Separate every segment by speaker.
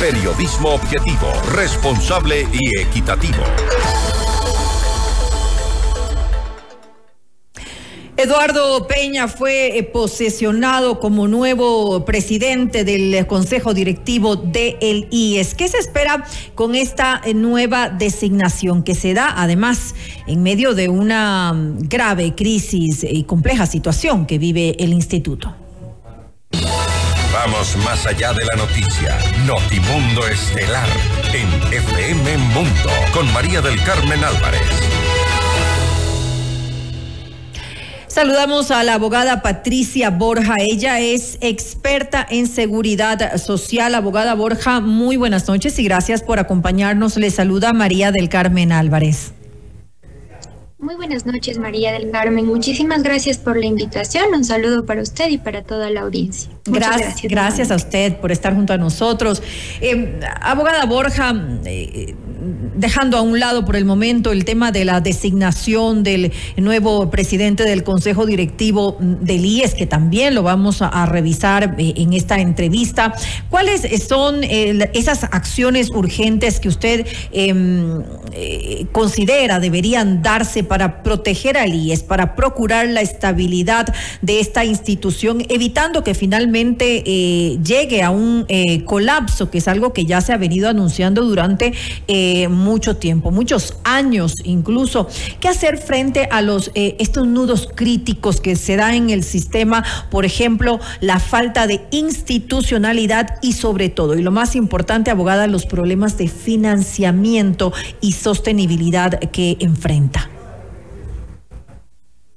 Speaker 1: Periodismo objetivo, responsable y equitativo.
Speaker 2: Eduardo Peña fue eh, posesionado como nuevo presidente del Consejo Directivo del IES. ¿Qué se espera con esta eh, nueva designación que se da además en medio de una mm, grave crisis y compleja situación que vive el instituto?
Speaker 1: Vamos más allá de la noticia. Notimundo Estelar en FM Mundo con María del Carmen Álvarez.
Speaker 2: Saludamos a la abogada Patricia Borja. Ella es experta en seguridad social. Abogada Borja, muy buenas noches y gracias por acompañarnos. Le saluda María del Carmen Álvarez.
Speaker 3: Muy buenas noches, María del Carmen. Muchísimas gracias por la invitación. Un saludo para usted y para toda la audiencia.
Speaker 2: gracias, gracias, a usted por estar junto a nosotros. Eh, abogada Borja, eh, dejando a un lado por el momento el tema de la designación del nuevo presidente del Consejo Directivo del IES, que también lo vamos a, revisar eh, en esta entrevista, ¿cuáles son esas acciones urgentes que usted em, considera deberían darse para proteger al IES, para procurar la estabilidad de esta institución, evitando que finalmente eh, llegue a un eh, colapso, que es algo que ya se ha venido anunciando durante eh, mucho tiempo, muchos años incluso. ¿Qué hacer frente a los estos nudos críticos que se dan en el sistema? Por ejemplo, la falta de institucionalidad y sobre todo, y lo más importante, abogada, los problemas de financiamiento y sostenibilidad que enfrenta.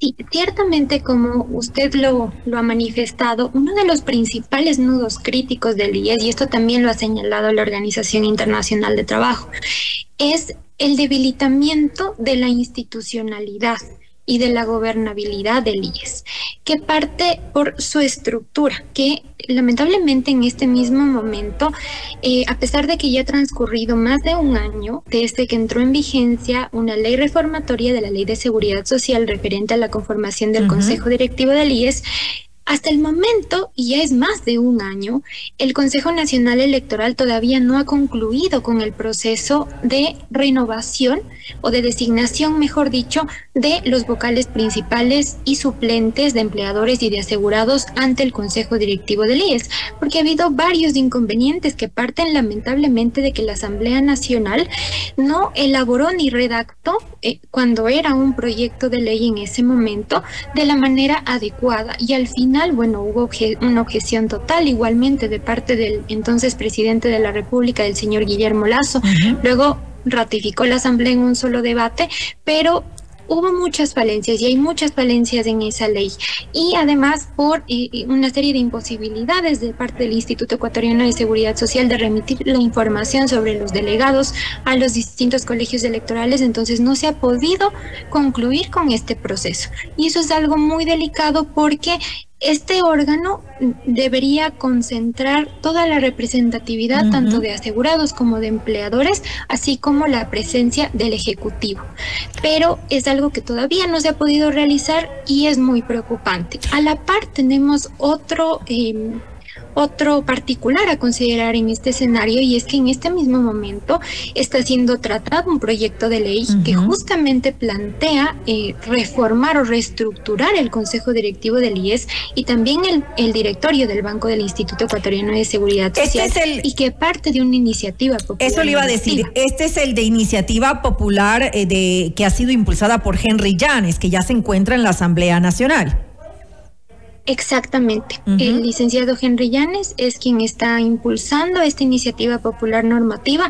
Speaker 3: Sí, ciertamente como usted lo, ha manifestado, uno de los principales nudos críticos del IES, y esto también lo ha señalado la Organización Internacional de Trabajo, es el debilitamiento de la institucionalidad y de la gobernabilidad del IES, que parte por su estructura, que lamentablemente en este mismo momento, eh, a pesar de que ya ha transcurrido más de un año desde que entró en vigencia una ley reformatoria de la Ley de Seguridad Social referente a la conformación del Consejo Directivo del IES, hasta el momento, y ya es más de un año, el Consejo Nacional Electoral todavía no ha concluido con el proceso de renovación o de designación, mejor dicho, de los vocales principales y suplentes de empleadores y de asegurados ante el Consejo Directivo del IES, porque ha habido varios inconvenientes que parten lamentablemente de que la Asamblea Nacional no elaboró ni redactó eh, cuando era un proyecto de ley en ese momento de la manera adecuada y al final bueno, hubo una objeción total igualmente de parte del entonces presidente de la República, el señor Guillermo Lazo. Luego ratificó la Asamblea en un solo debate, pero hubo muchas falencias y hay muchas falencias en esa ley. Y además por eh, una serie de imposibilidades de parte del Instituto Ecuatoriano de Seguridad Social de remitir la información sobre los delegados a los distintos colegios electorales, entonces no se ha podido concluir con este proceso. Y eso es algo muy delicado porque este órgano debería concentrar toda la representatividad tanto de asegurados como de empleadores, así como la presencia del Ejecutivo. Pero es algo que todavía no se ha podido realizar y es muy preocupante. A la par tenemos otro... Eh, otro particular a considerar en este escenario y es que en este mismo momento está siendo tratado un proyecto de ley que justamente plantea eh, reformar o reestructurar el Consejo Directivo del IES y también el, directorio del Banco del Instituto Ecuatoriano de Seguridad este Social y que parte de una iniciativa popular.
Speaker 2: Eso le iba a decir, este es el de iniciativa popular eh, de, que ha sido impulsada por Henry Llanes, que ya se encuentra en la Asamblea Nacional.
Speaker 3: Exactamente. El licenciado Henry Llanes es quien está impulsando esta iniciativa popular normativa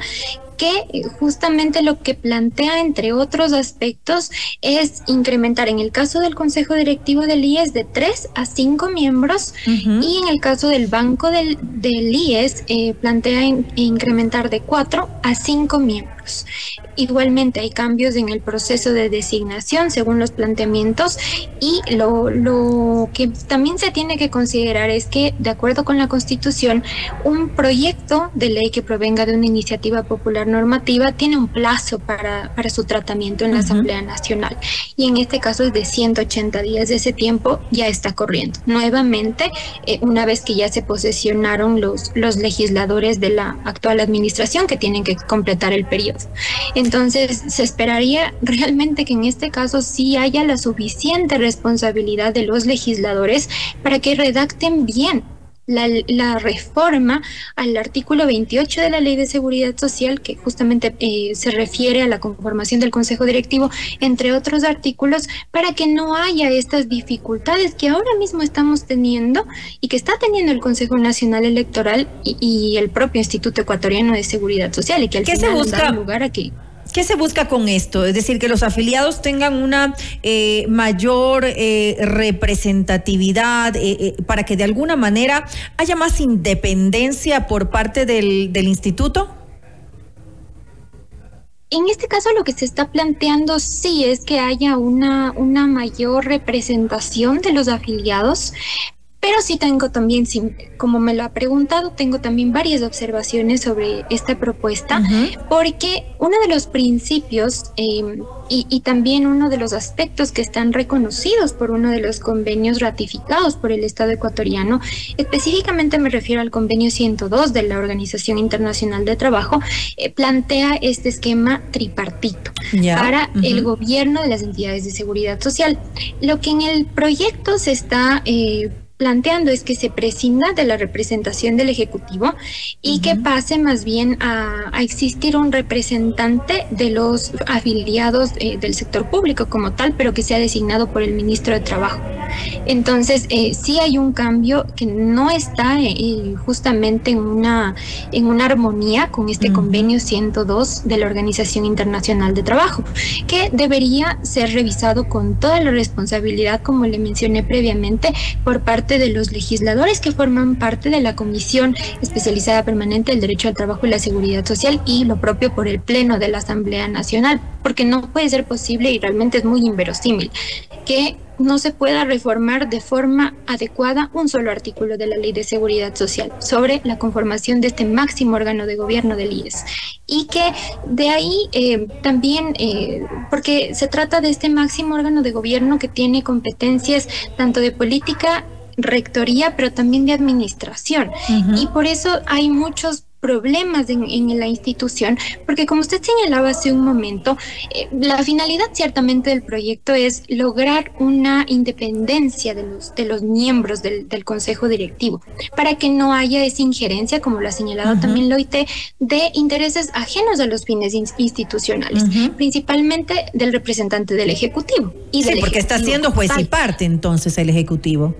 Speaker 3: que eh, justamente lo que plantea, entre otros aspectos, es incrementar en el caso del Consejo Directivo del IES de tres a cinco miembros y en el caso del Banco del, del IES eh, plantea incrementar de cuatro a cinco miembros. Igualmente hay cambios en el proceso de designación según los planteamientos y lo, lo que también se tiene que considerar es que, de acuerdo con la Constitución, un proyecto de ley que provenga de una iniciativa popular normativa tiene un plazo para, para su tratamiento en la Asamblea Nacional y en este caso es de 180 días. De ese tiempo ya está corriendo. Nuevamente, eh, una vez que ya se posesionaron los, los legisladores de la actual administración que tienen que completar el periodo. Entonces, se esperaría realmente que en este caso sí haya la suficiente responsabilidad de los legisladores para que redacten bien la, reforma al artículo 28 de la Ley de Seguridad Social, que justamente eh, se refiere a la conformación del Consejo Directivo, entre otros artículos, para que no haya estas dificultades que ahora mismo estamos teniendo y que está teniendo el Consejo Nacional Electoral y, el propio Instituto Ecuatoriano de Seguridad Social, y que al final da lugar a que
Speaker 2: ¿Qué se busca con esto? Es decir, que los afiliados tengan una eh, mayor eh, representatividad eh, para que de alguna manera haya más independencia por parte del, del instituto.
Speaker 3: En este caso lo que se está planteando sí es que haya una, una mayor representación de los afiliados, pero sí tengo también, como me lo ha preguntado, tengo también varias observaciones sobre esta propuesta, porque uno de los principios em, y, también uno de los aspectos que están reconocidos por uno de los convenios ratificados por el Estado ecuatoriano, específicamente me refiero al convenio 102 de la Organización Internacional de Trabajo, eh, plantea este esquema tripartito para el gobierno de las entidades de seguridad social. Lo que en el proyecto se está... Eh, planteando es que se prescinda de la representación del Ejecutivo y que pase más bien a, existir un representante de los afiliados eh, del sector público como tal, pero que sea designado por el ministro de Trabajo. Entonces, eh, sí hay un cambio que no está eh, justamente en una, en una armonía con este convenio 102 de la Organización Internacional de Trabajo, que debería ser revisado con toda la responsabilidad, como le mencioné previamente, por parte de los legisladores que forman parte de la Comisión Especializada Permanente del Derecho al Trabajo y la Seguridad Social y lo propio por el Pleno de la Asamblea Nacional, porque no puede ser posible y realmente es muy inverosímil que no se pueda reformar de forma adecuada un solo artículo de la Ley de Seguridad Social sobre la conformación de este máximo órgano de gobierno del IES. Y que de ahí eh, también, eh, porque se trata de este máximo órgano de gobierno que tiene competencias tanto de política rectoría, pero también de administración. Y por eso hay muchos problemas en, la institución, porque como usted señalaba hace un momento, eh, la finalidad ciertamente del proyecto es lograr una independencia de los, de los miembros del, Consejo Directivo, para que no haya esa injerencia, como lo ha señalado también la OIT, de intereses ajenos a los fines institucionales, principalmente del representante del Ejecutivo.
Speaker 2: Y sí, porque está siendo juez y parte entonces el Ejecutivo.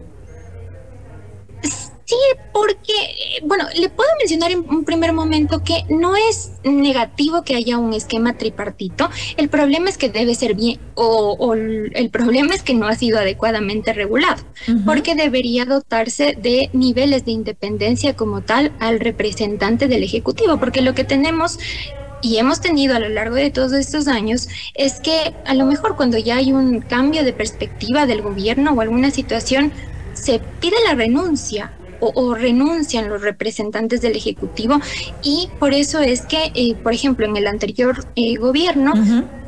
Speaker 3: Sí, porque, bueno, le puedo mencionar en un primer momento que no es negativo que haya un esquema tripartito. El problema es que debe ser bien, o, el problema es que no ha sido adecuadamente regulado, porque debería dotarse de niveles de independencia como tal al representante del Ejecutivo, porque lo que tenemos y hemos tenido a lo largo de todos estos años es que a lo mejor cuando ya hay un cambio de perspectiva del gobierno o alguna situación, se pide la renuncia o, renuncian los representantes del Ejecutivo y por eso es que, eh, por ejemplo, en el anterior eh, gobierno,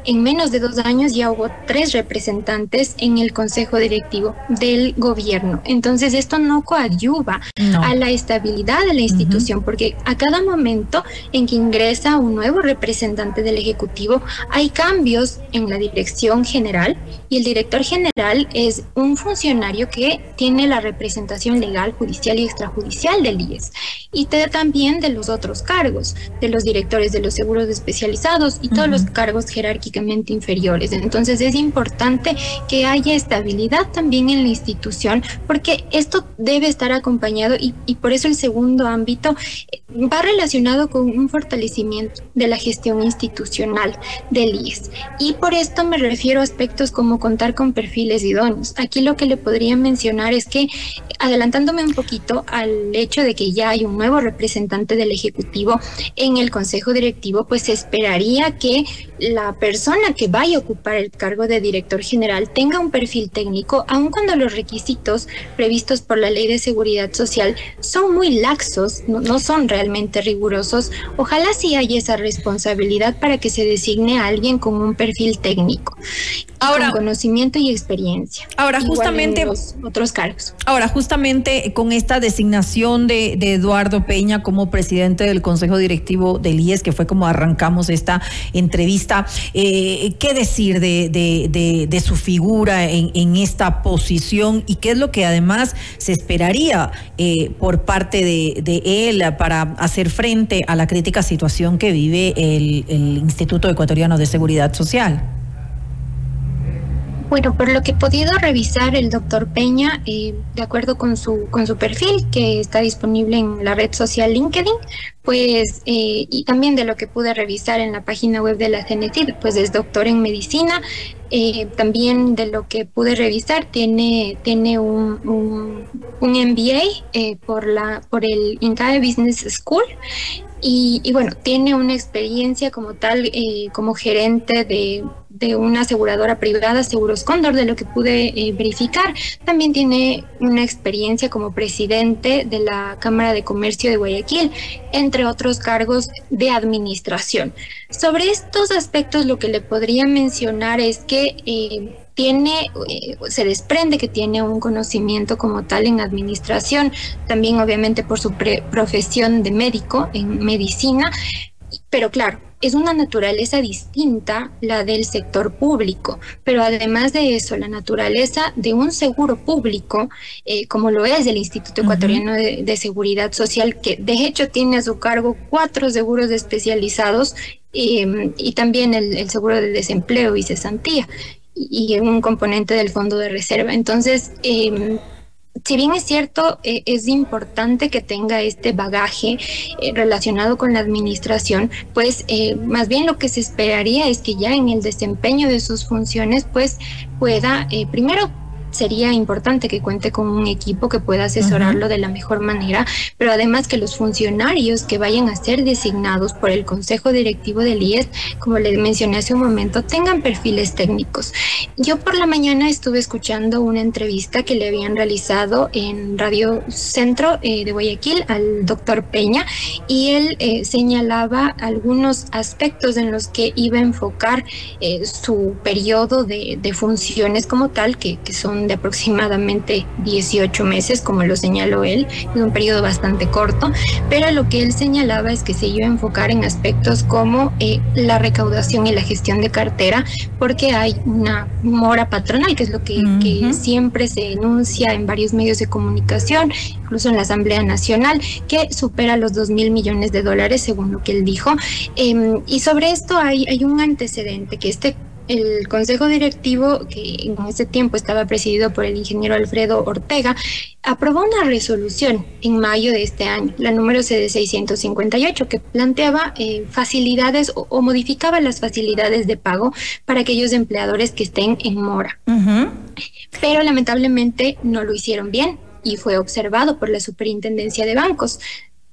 Speaker 3: en menos de dos años ya hubo tres representantes en el Consejo Directivo del gobierno. Entonces esto no coadyuva a la estabilidad de la institución, porque a cada momento en que ingresa un nuevo representante del Ejecutivo, hay cambios en la dirección general y el director general es un funcionario que tiene la representación legal, judicial y extrajudicial del IES y también de los otros cargos, de los directores de los seguros especializados y todos los cargos jerárquicos inferiores. Entonces es importante que haya estabilidad también en la institución porque esto debe estar acompañado y, por eso el segundo ámbito, va relacionado con un fortalecimiento de la gestión institucional del IES. Y por esto me refiero a aspectos como contar con perfiles idóneos. Aquí lo que le podría mencionar es que, adelantándome un poquito al hecho de que ya hay un nuevo representante del Ejecutivo en el Consejo Directivo, pues se esperaría que la persona que vaya a ocupar el cargo de director general tenga un perfil técnico, aun cuando los requisitos previstos por la Ley de Seguridad Social son muy laxos, no, no son realmente rigurosos, ojalá sí haya esa responsabilidad para que se designe a alguien con un perfil técnico. Ahora, con conocimiento y experiencia.
Speaker 2: Ahora, justamente.
Speaker 3: otros cargos.
Speaker 2: Ahora, justamente con esta designación de, Eduardo Peña como presidente del Consejo Directivo del IES, que fue como arrancamos esta entrevista, eh, ¿qué decir de, su figura en, esta posición y qué es lo que además se esperaría eh, por parte de, él para hacer frente a la crítica situación que vive el Instituto Ecuatoriano de Seguridad Social?
Speaker 3: Bueno, por lo que he podido revisar el doctor Peña, eh, de acuerdo con su, con su perfil que está disponible en la red social LinkedIn, pues, eh, y también de lo que pude revisar en la página web de la CNTID, pues es doctor en medicina. Eh, también de lo que pude revisar, tiene, tiene un, un, MBA por, la, por el INCAE Business School y, y, bueno, tiene una experiencia como tal, como gerente de de una aseguradora privada, Seguros Cóndor, de lo que pude eh, verificar. También tiene una experiencia como presidente de la Cámara de Comercio de Guayaquil, entre otros cargos de administración. Sobre estos aspectos lo que le podría mencionar es que eh, tiene, eh, se desprende que tiene un conocimiento como tal en administración, también obviamente por su profesión de médico en medicina, pero claro, es una naturaleza distinta la del sector público, pero además de eso, la naturaleza de un seguro público, eh, como lo es el Instituto Ecuatoriano de, Seguridad Social, que de hecho tiene a su cargo cuatro seguros especializados em, y también el, seguro de desempleo y cesantía y un componente del fondo de reserva. Entonces, eh, si bien es cierto, eh, es importante que tenga este bagaje eh, relacionado con la administración, pues eh, más bien lo que se esperaría es que ya en el desempeño de sus funciones, pues pueda primero sería importante que cuente con un equipo que pueda asesorarlo de la mejor manera, pero además que los funcionarios que vayan a ser designados por el Consejo Directivo del IES, como les mencioné hace un momento, tengan perfiles técnicos. Yo por la mañana estuve escuchando una entrevista que le habían realizado en Radio Centro eh, de Guayaquil al doctor Peña y él eh, señalaba algunos aspectos en los que iba a enfocar eh, su periodo de, funciones como tal, que, que son de aproximadamente 18 meses, como lo señaló él, es un periodo bastante corto, pero lo que él señalaba es que se iba a enfocar en aspectos como eh, la recaudación y la gestión de cartera, porque hay una mora patronal, que es lo que, siempre se enuncia en varios medios de comunicación, incluso en la Asamblea Nacional, que supera los 2 mil millones de dólares, según lo que él dijo. Em, y sobre esto hay, hay un antecedente, que este el consejo directivo, que en ese tiempo estaba presidido por el ingeniero Alfredo Ortega, aprobó una resolución en mayo de este año, la número CD 658, que planteaba eh, facilidades o, modificaba las facilidades de pago para aquellos empleadores que estén en mora. Pero lamentablemente no lo hicieron bien y fue observado por la Superintendencia de Bancos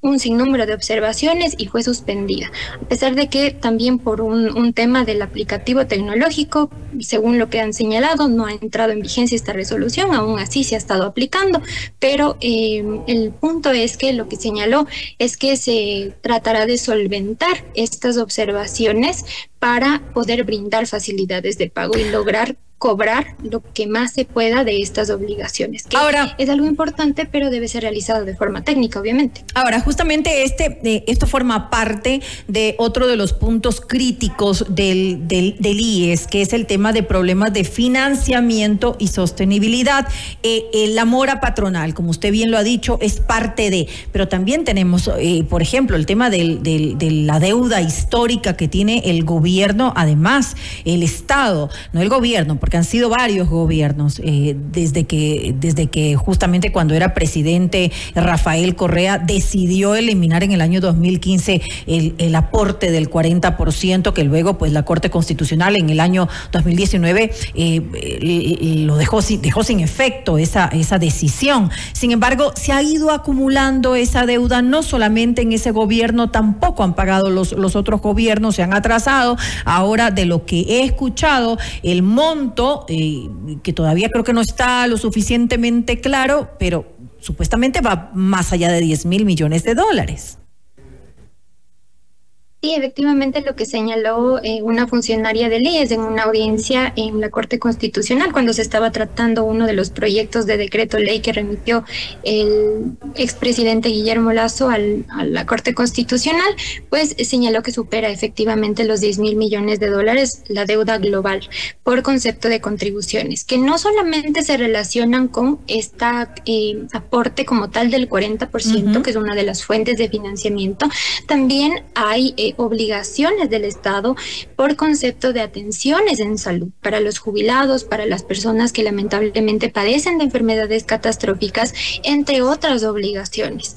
Speaker 3: un sinnúmero de observaciones y fue suspendida, a pesar de que también por un, tema del aplicativo tecnológico, según lo que han señalado, no ha entrado en vigencia esta resolución, aún así se ha estado aplicando, pero eh, el punto es que lo que señaló es que se tratará de solventar estas observaciones para poder brindar facilidades de pago y lograr cobrar lo que más se pueda de estas obligaciones. Que ahora es algo importante, pero debe ser realizado de forma técnica, obviamente.
Speaker 2: Ahora, justamente este, eh, esto forma parte de otro de los puntos críticos del, del, IES, que es el tema de problemas de financiamiento y sostenibilidad. Eh, eh, la mora patronal, como usted bien lo ha dicho, es parte de, pero también tenemos, por ejemplo, el tema de la deuda histórica que tiene el gobierno, además el Estado, no el gobierno, porque porque han sido varios gobiernos, eh, desde, que, desde que justamente cuando era presidente Rafael Correa decidió eliminar en el año 2015 el, el aporte del 40%, que luego pues la Corte Constitucional en el año 2019 eh, lo dejó, dejó sin efecto esa, esa decisión. Sin embargo, se ha ido acumulando esa deuda, no solamente en ese gobierno, tampoco han pagado los, los otros gobiernos, se han atrasado. Ahora, de lo que he escuchado, el monto, eh, que todavía creo que no está lo suficientemente claro, pero supuestamente va más allá de 10 mil millones de dólares.
Speaker 3: Sí, efectivamente lo que señaló eh, una funcionaria de leyes en una audiencia en la Corte Constitucional cuando se estaba tratando uno de los proyectos de decreto ley que remitió el expresidente Guillermo Lazo al, a la Corte Constitucional, pues señaló que supera efectivamente los 10 mil millones de dólares la deuda global por concepto de contribuciones, que no solamente se relacionan con este aporte como tal del 40%, que es una de las fuentes de financiamiento, también hay... Eh, obligaciones del Estado por concepto de atenciones en salud para los jubilados, para las personas que lamentablemente padecen de enfermedades catastróficas, entre otras obligaciones.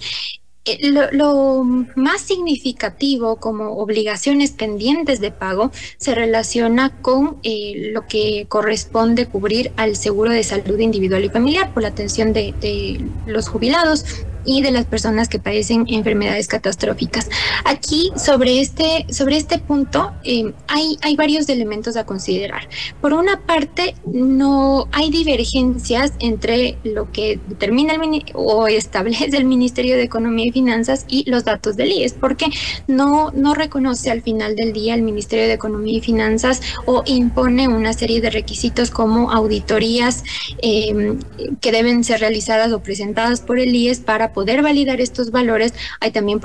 Speaker 3: Eh, lo, más significativo como obligaciones pendientes de pago se relaciona con eh, lo que corresponde cubrir al seguro de salud individual y familiar por la atención de, de los jubilados y de las personas que padecen enfermedades catastróficas. Aquí, sobre este, sobre este punto, eh, hay, hay varios elementos a considerar. Por una parte, no hay divergencias entre lo que determina el, o establece el Ministerio de Economía y Finanzas y los datos del IES, porque no, no reconoce al final del día el Ministerio de Economía y Finanzas o impone una serie de requisitos como auditorías eh, que deben ser realizadas o presentadas por el IES para poder validar estos valores, hay también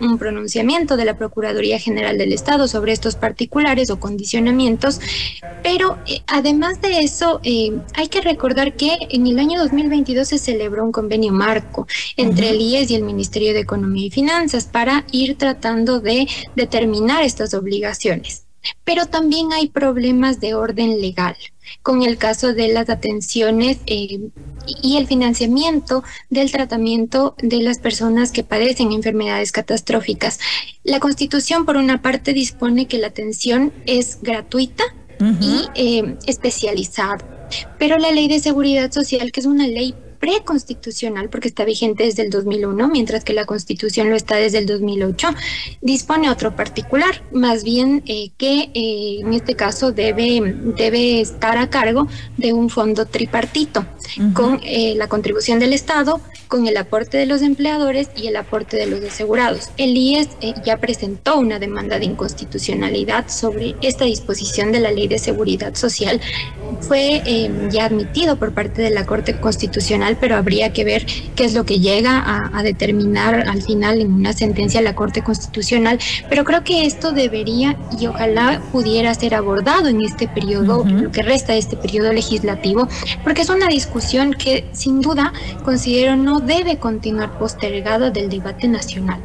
Speaker 3: un pronunciamiento de la Procuraduría General del Estado sobre estos particulares o condicionamientos, pero eh, además de eso, eh, hay que recordar que en el año 2022 se celebró un convenio marco entre el IES y el Ministerio de Economía y Finanzas para ir tratando de determinar estas obligaciones. Pero también hay problemas de orden legal con el caso de las atenciones eh, y el financiamiento del tratamiento de las personas que padecen enfermedades catastróficas. La Constitución, por una parte, dispone que la atención es gratuita y eh, especializada, pero la Ley de Seguridad Social, que es una ley preconstitucional, porque está vigente desde el 2001, mientras que la Constitución lo está desde el 2008, dispone otro particular, más bien eh, que eh, en este caso debe, debe estar a cargo de un fondo tripartito, con eh, la contribución del Estado, con el aporte de los empleadores y el aporte de los asegurados. El IES ya presentó una demanda de inconstitucionalidad sobre esta disposición de la Ley de Seguridad Social. Fue ya admitido por parte de la Corte Constitucional pero habría que ver qué es lo que llega a, determinar al final en una sentencia la Corte Constitucional. Pero creo que esto debería y ojalá pudiera ser abordado en este periodo, lo que resta de este periodo legislativo, porque es una discusión que sin duda considero no debe continuar postergada del debate nacional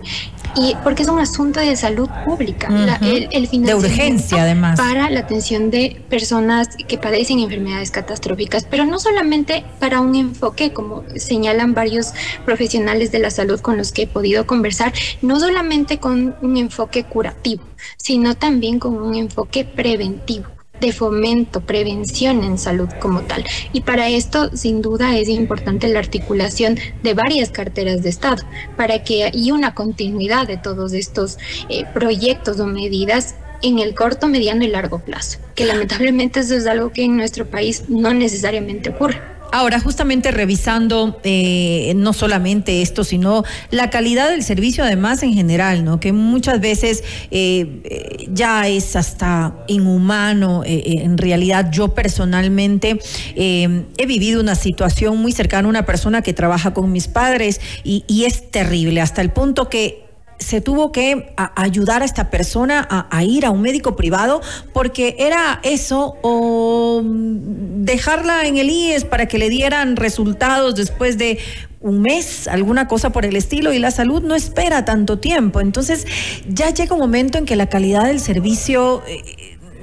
Speaker 3: y porque es un asunto de salud pública, el,
Speaker 2: de urgencia además.
Speaker 3: para la atención de personas que padecen enfermedades catastróficas, pero no solamente para un enfoque, como señalan varios profesionales de la salud con los que he podido conversar, no solamente con un enfoque curativo, sino también con un enfoque preventivo de fomento, prevención en salud como tal. Y para esto, sin duda, es importante la articulación de varias carteras de Estado, para que haya una continuidad de todos estos eh, proyectos o medidas en el corto, mediano y largo plazo, que lamentablemente eso es algo que en nuestro país no necesariamente ocurre.
Speaker 2: Ahora, justamente revisando eh, no solamente esto, sino la calidad del servicio además en general, ¿no? Que muchas veces eh, eh, ya es hasta inhumano. en realidad, yo personalmente he vivido una situación muy cercana a una persona que trabaja con mis padres y es terrible, hasta el punto que se tuvo que ayudar a esta persona a, ir a un médico privado porque era eso o dejarla en el IES para que le dieran resultados después de un mes, alguna cosa por el estilo, y la salud no espera tanto tiempo. Entonces ya llega un momento en que la calidad del servicio...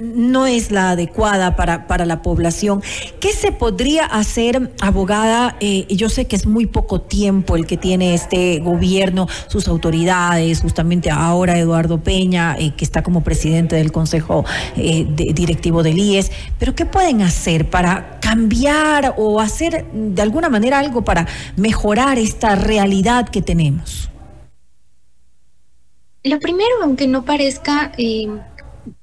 Speaker 2: No es la adecuada para, para la población. ¿Qué se podría hacer, abogada? Eh, yo sé que es muy poco tiempo el que tiene este gobierno, sus autoridades, justamente ahora Eduardo Peña, eh, que está como presidente del Consejo eh, Directivo del IES, pero ¿qué pueden hacer para cambiar o hacer de alguna manera algo para mejorar esta realidad que tenemos?
Speaker 3: Lo primero, aunque no parezca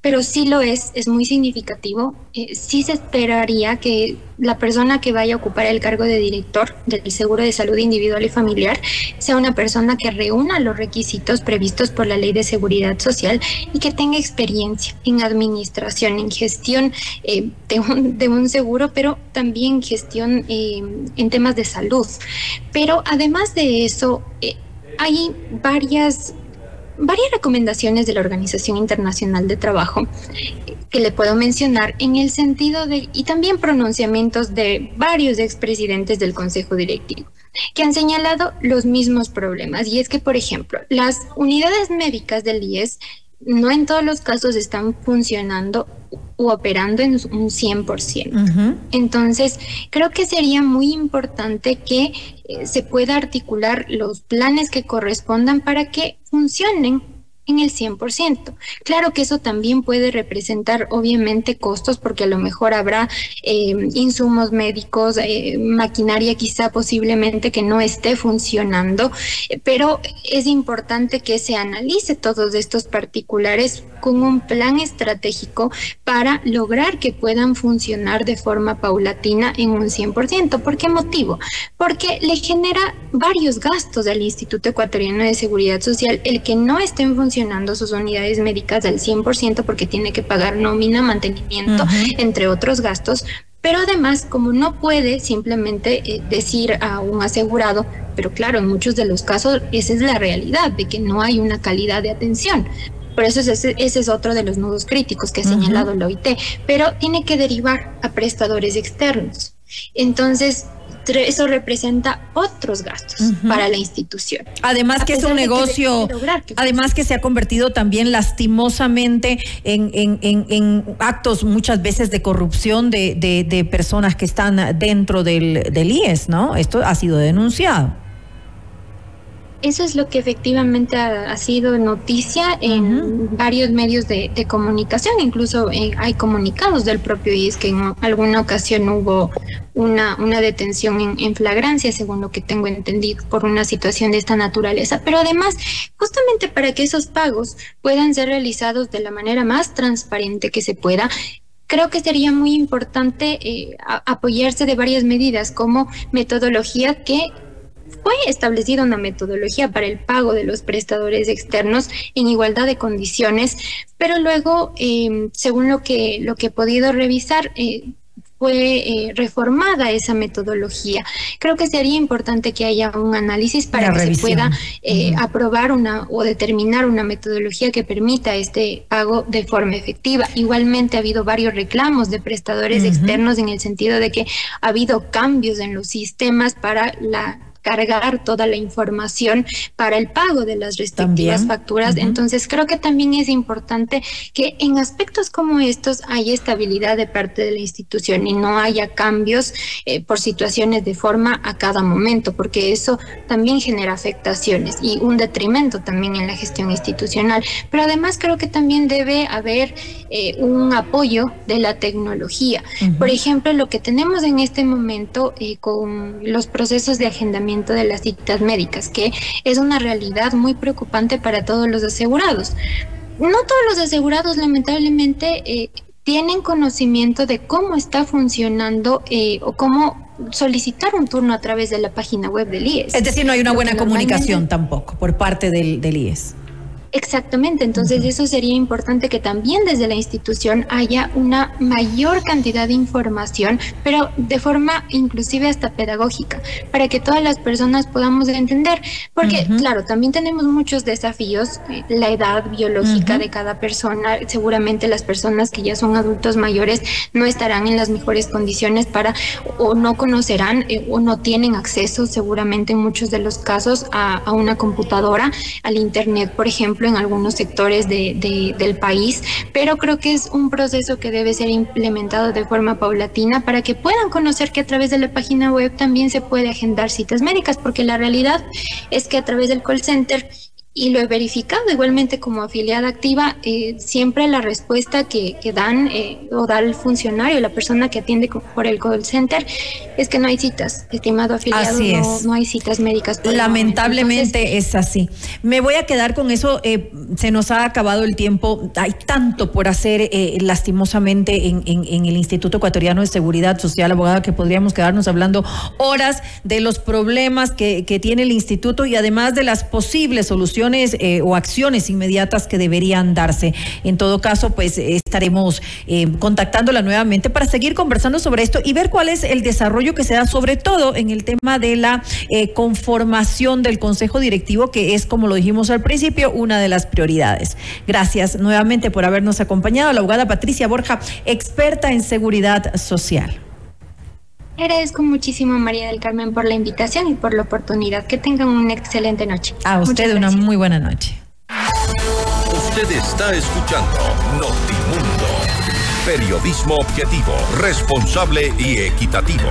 Speaker 3: pero sí lo es, es muy significativo. Eh, sí se esperaría que la persona que vaya a ocupar el cargo de director del Seguro de Salud Individual y Familiar sea una persona que reúna los requisitos previstos por la Ley de Seguridad Social y que tenga experiencia en administración, en gestión eh, de, un, de, un, seguro, pero también gestión eh, en temas de salud. Pero además de eso, hay varias varias recomendaciones de la Organización Internacional de Trabajo que le puedo mencionar en el sentido de, y también pronunciamientos de varios expresidentes del Consejo Directivo, que han señalado los mismos problemas. Y es que, por ejemplo, las unidades médicas del IES no en todos los casos están funcionando u operando en un 100%. Entonces, creo que sería muy importante que eh, se pueda articular los planes que correspondan para que funcionen en el 100%. Claro que eso también puede representar obviamente costos porque a lo mejor habrá eh, insumos médicos, eh, maquinaria quizá posiblemente que no esté funcionando, pero es importante que se analice todos estos particulares con un plan estratégico para lograr que puedan funcionar de forma paulatina en un 100%. ¿Por qué motivo? Porque le genera varios gastos al Instituto Ecuatoriano de Seguridad Social el que no estén funcionando sus unidades médicas al 100% porque tiene que pagar nómina, mantenimiento, entre otros gastos, pero además, como no puede simplemente eh, decir a un asegurado, pero claro, en muchos de los casos esa es la realidad, de que no hay una calidad de atención. Por eso ese, es otro de los nudos críticos que ha señalado el OIT, pero tiene que derivar a prestadores externos. Entonces, eso representa otros gastos para la institución.
Speaker 2: Además que es un negocio, además que se ha convertido también lastimosamente en, en, actos muchas veces de corrupción de, de, personas que están dentro del, del IES, ¿no? Esto ha sido denunciado.
Speaker 3: Eso es lo que efectivamente ha, sido noticia en varios medios de, comunicación, incluso eh, hay comunicados del propio IES que en alguna ocasión hubo una, una detención en, en, flagrancia, según lo que tengo entendido, por una situación de esta naturaleza. Pero además, justamente para que esos pagos puedan ser realizados de la manera más transparente que se pueda, creo que sería muy importante eh, apoyarse de varias medidas como metodología que fue establecida una metodología para el pago de los prestadores externos en igualdad de condiciones, pero luego, em, según lo que, lo que he podido revisar, eh, fue eh, reformada esa metodología. Creo que sería importante que haya un análisis para que se pueda eh, aprobar una o determinar una metodología que permita este pago de forma efectiva. Igualmente ha habido varios reclamos de prestadores externos en el sentido de que ha habido cambios en los sistemas para la cargar toda la información para el pago de las respectivas facturas. Entonces, creo que también es importante que en aspectos como estos haya estabilidad de parte de la institución y no haya cambios eh, por situaciones de forma a cada momento, porque eso también genera afectaciones y un detrimento también en la gestión institucional. Pero además creo que también debe haber eh, un apoyo de la tecnología. Por ejemplo, lo que tenemos en este momento eh, con los procesos de agendamiento de las citas médicas, que es una realidad muy preocupante para todos los asegurados. No todos los asegurados, lamentablemente, eh, tienen conocimiento de cómo está funcionando eh, o cómo solicitar un turno a través de la página web del IES.
Speaker 2: Es decir, no hay una buena comunicación tampoco por parte del, del IES.
Speaker 3: Exactamente, entonces eso sería importante que también desde la institución haya una mayor cantidad de información, pero de forma inclusive hasta pedagógica, para que todas las personas podamos entender, porque claro, también tenemos muchos desafíos, eh, la edad biológica de cada persona, seguramente las personas que ya son adultos mayores no estarán en las mejores condiciones para o no conocerán eh, o no tienen acceso seguramente en muchos de los casos a, a una computadora, al internet, por ejemplo, en algunos sectores de, del país, pero creo que es un proceso que debe ser implementado de forma paulatina para que puedan conocer que a través de la página web también se puede agendar citas médicas, porque la realidad es que a través del call center y lo he verificado igualmente como afiliada activa, eh, siempre la respuesta que, que dan eh, o da el funcionario, la persona que atiende por el call center, es que no hay citas, estimado afiliado, así no, no, hay citas médicas.
Speaker 2: Lamentablemente es así. Me voy a quedar con eso, eh, se nos ha acabado el tiempo, hay tanto por hacer lastimosamente en, en, el Instituto Ecuatoriano de Seguridad Social, abogada, que podríamos quedarnos hablando horas de los problemas que, que tiene el instituto y además de las posibles soluciones eh, o acciones inmediatas que deberían darse. En todo caso, pues estaremos eh, contactándola nuevamente para seguir conversando sobre esto y ver cuál es el desarrollo que se da, sobre todo en el tema de la eh, conformación del Consejo Directivo, que es, como lo dijimos al principio, una de las prioridades. Gracias nuevamente por habernos acompañado, la abogada Patricia Borja, experta en seguridad social.
Speaker 3: Agradezco muchísimo María del Carmen por la invitación y por la oportunidad. Que tengan una excelente noche.
Speaker 2: A usted una muy buena noche.
Speaker 1: Usted está escuchando Notimundo. Periodismo objetivo, responsable y equitativo.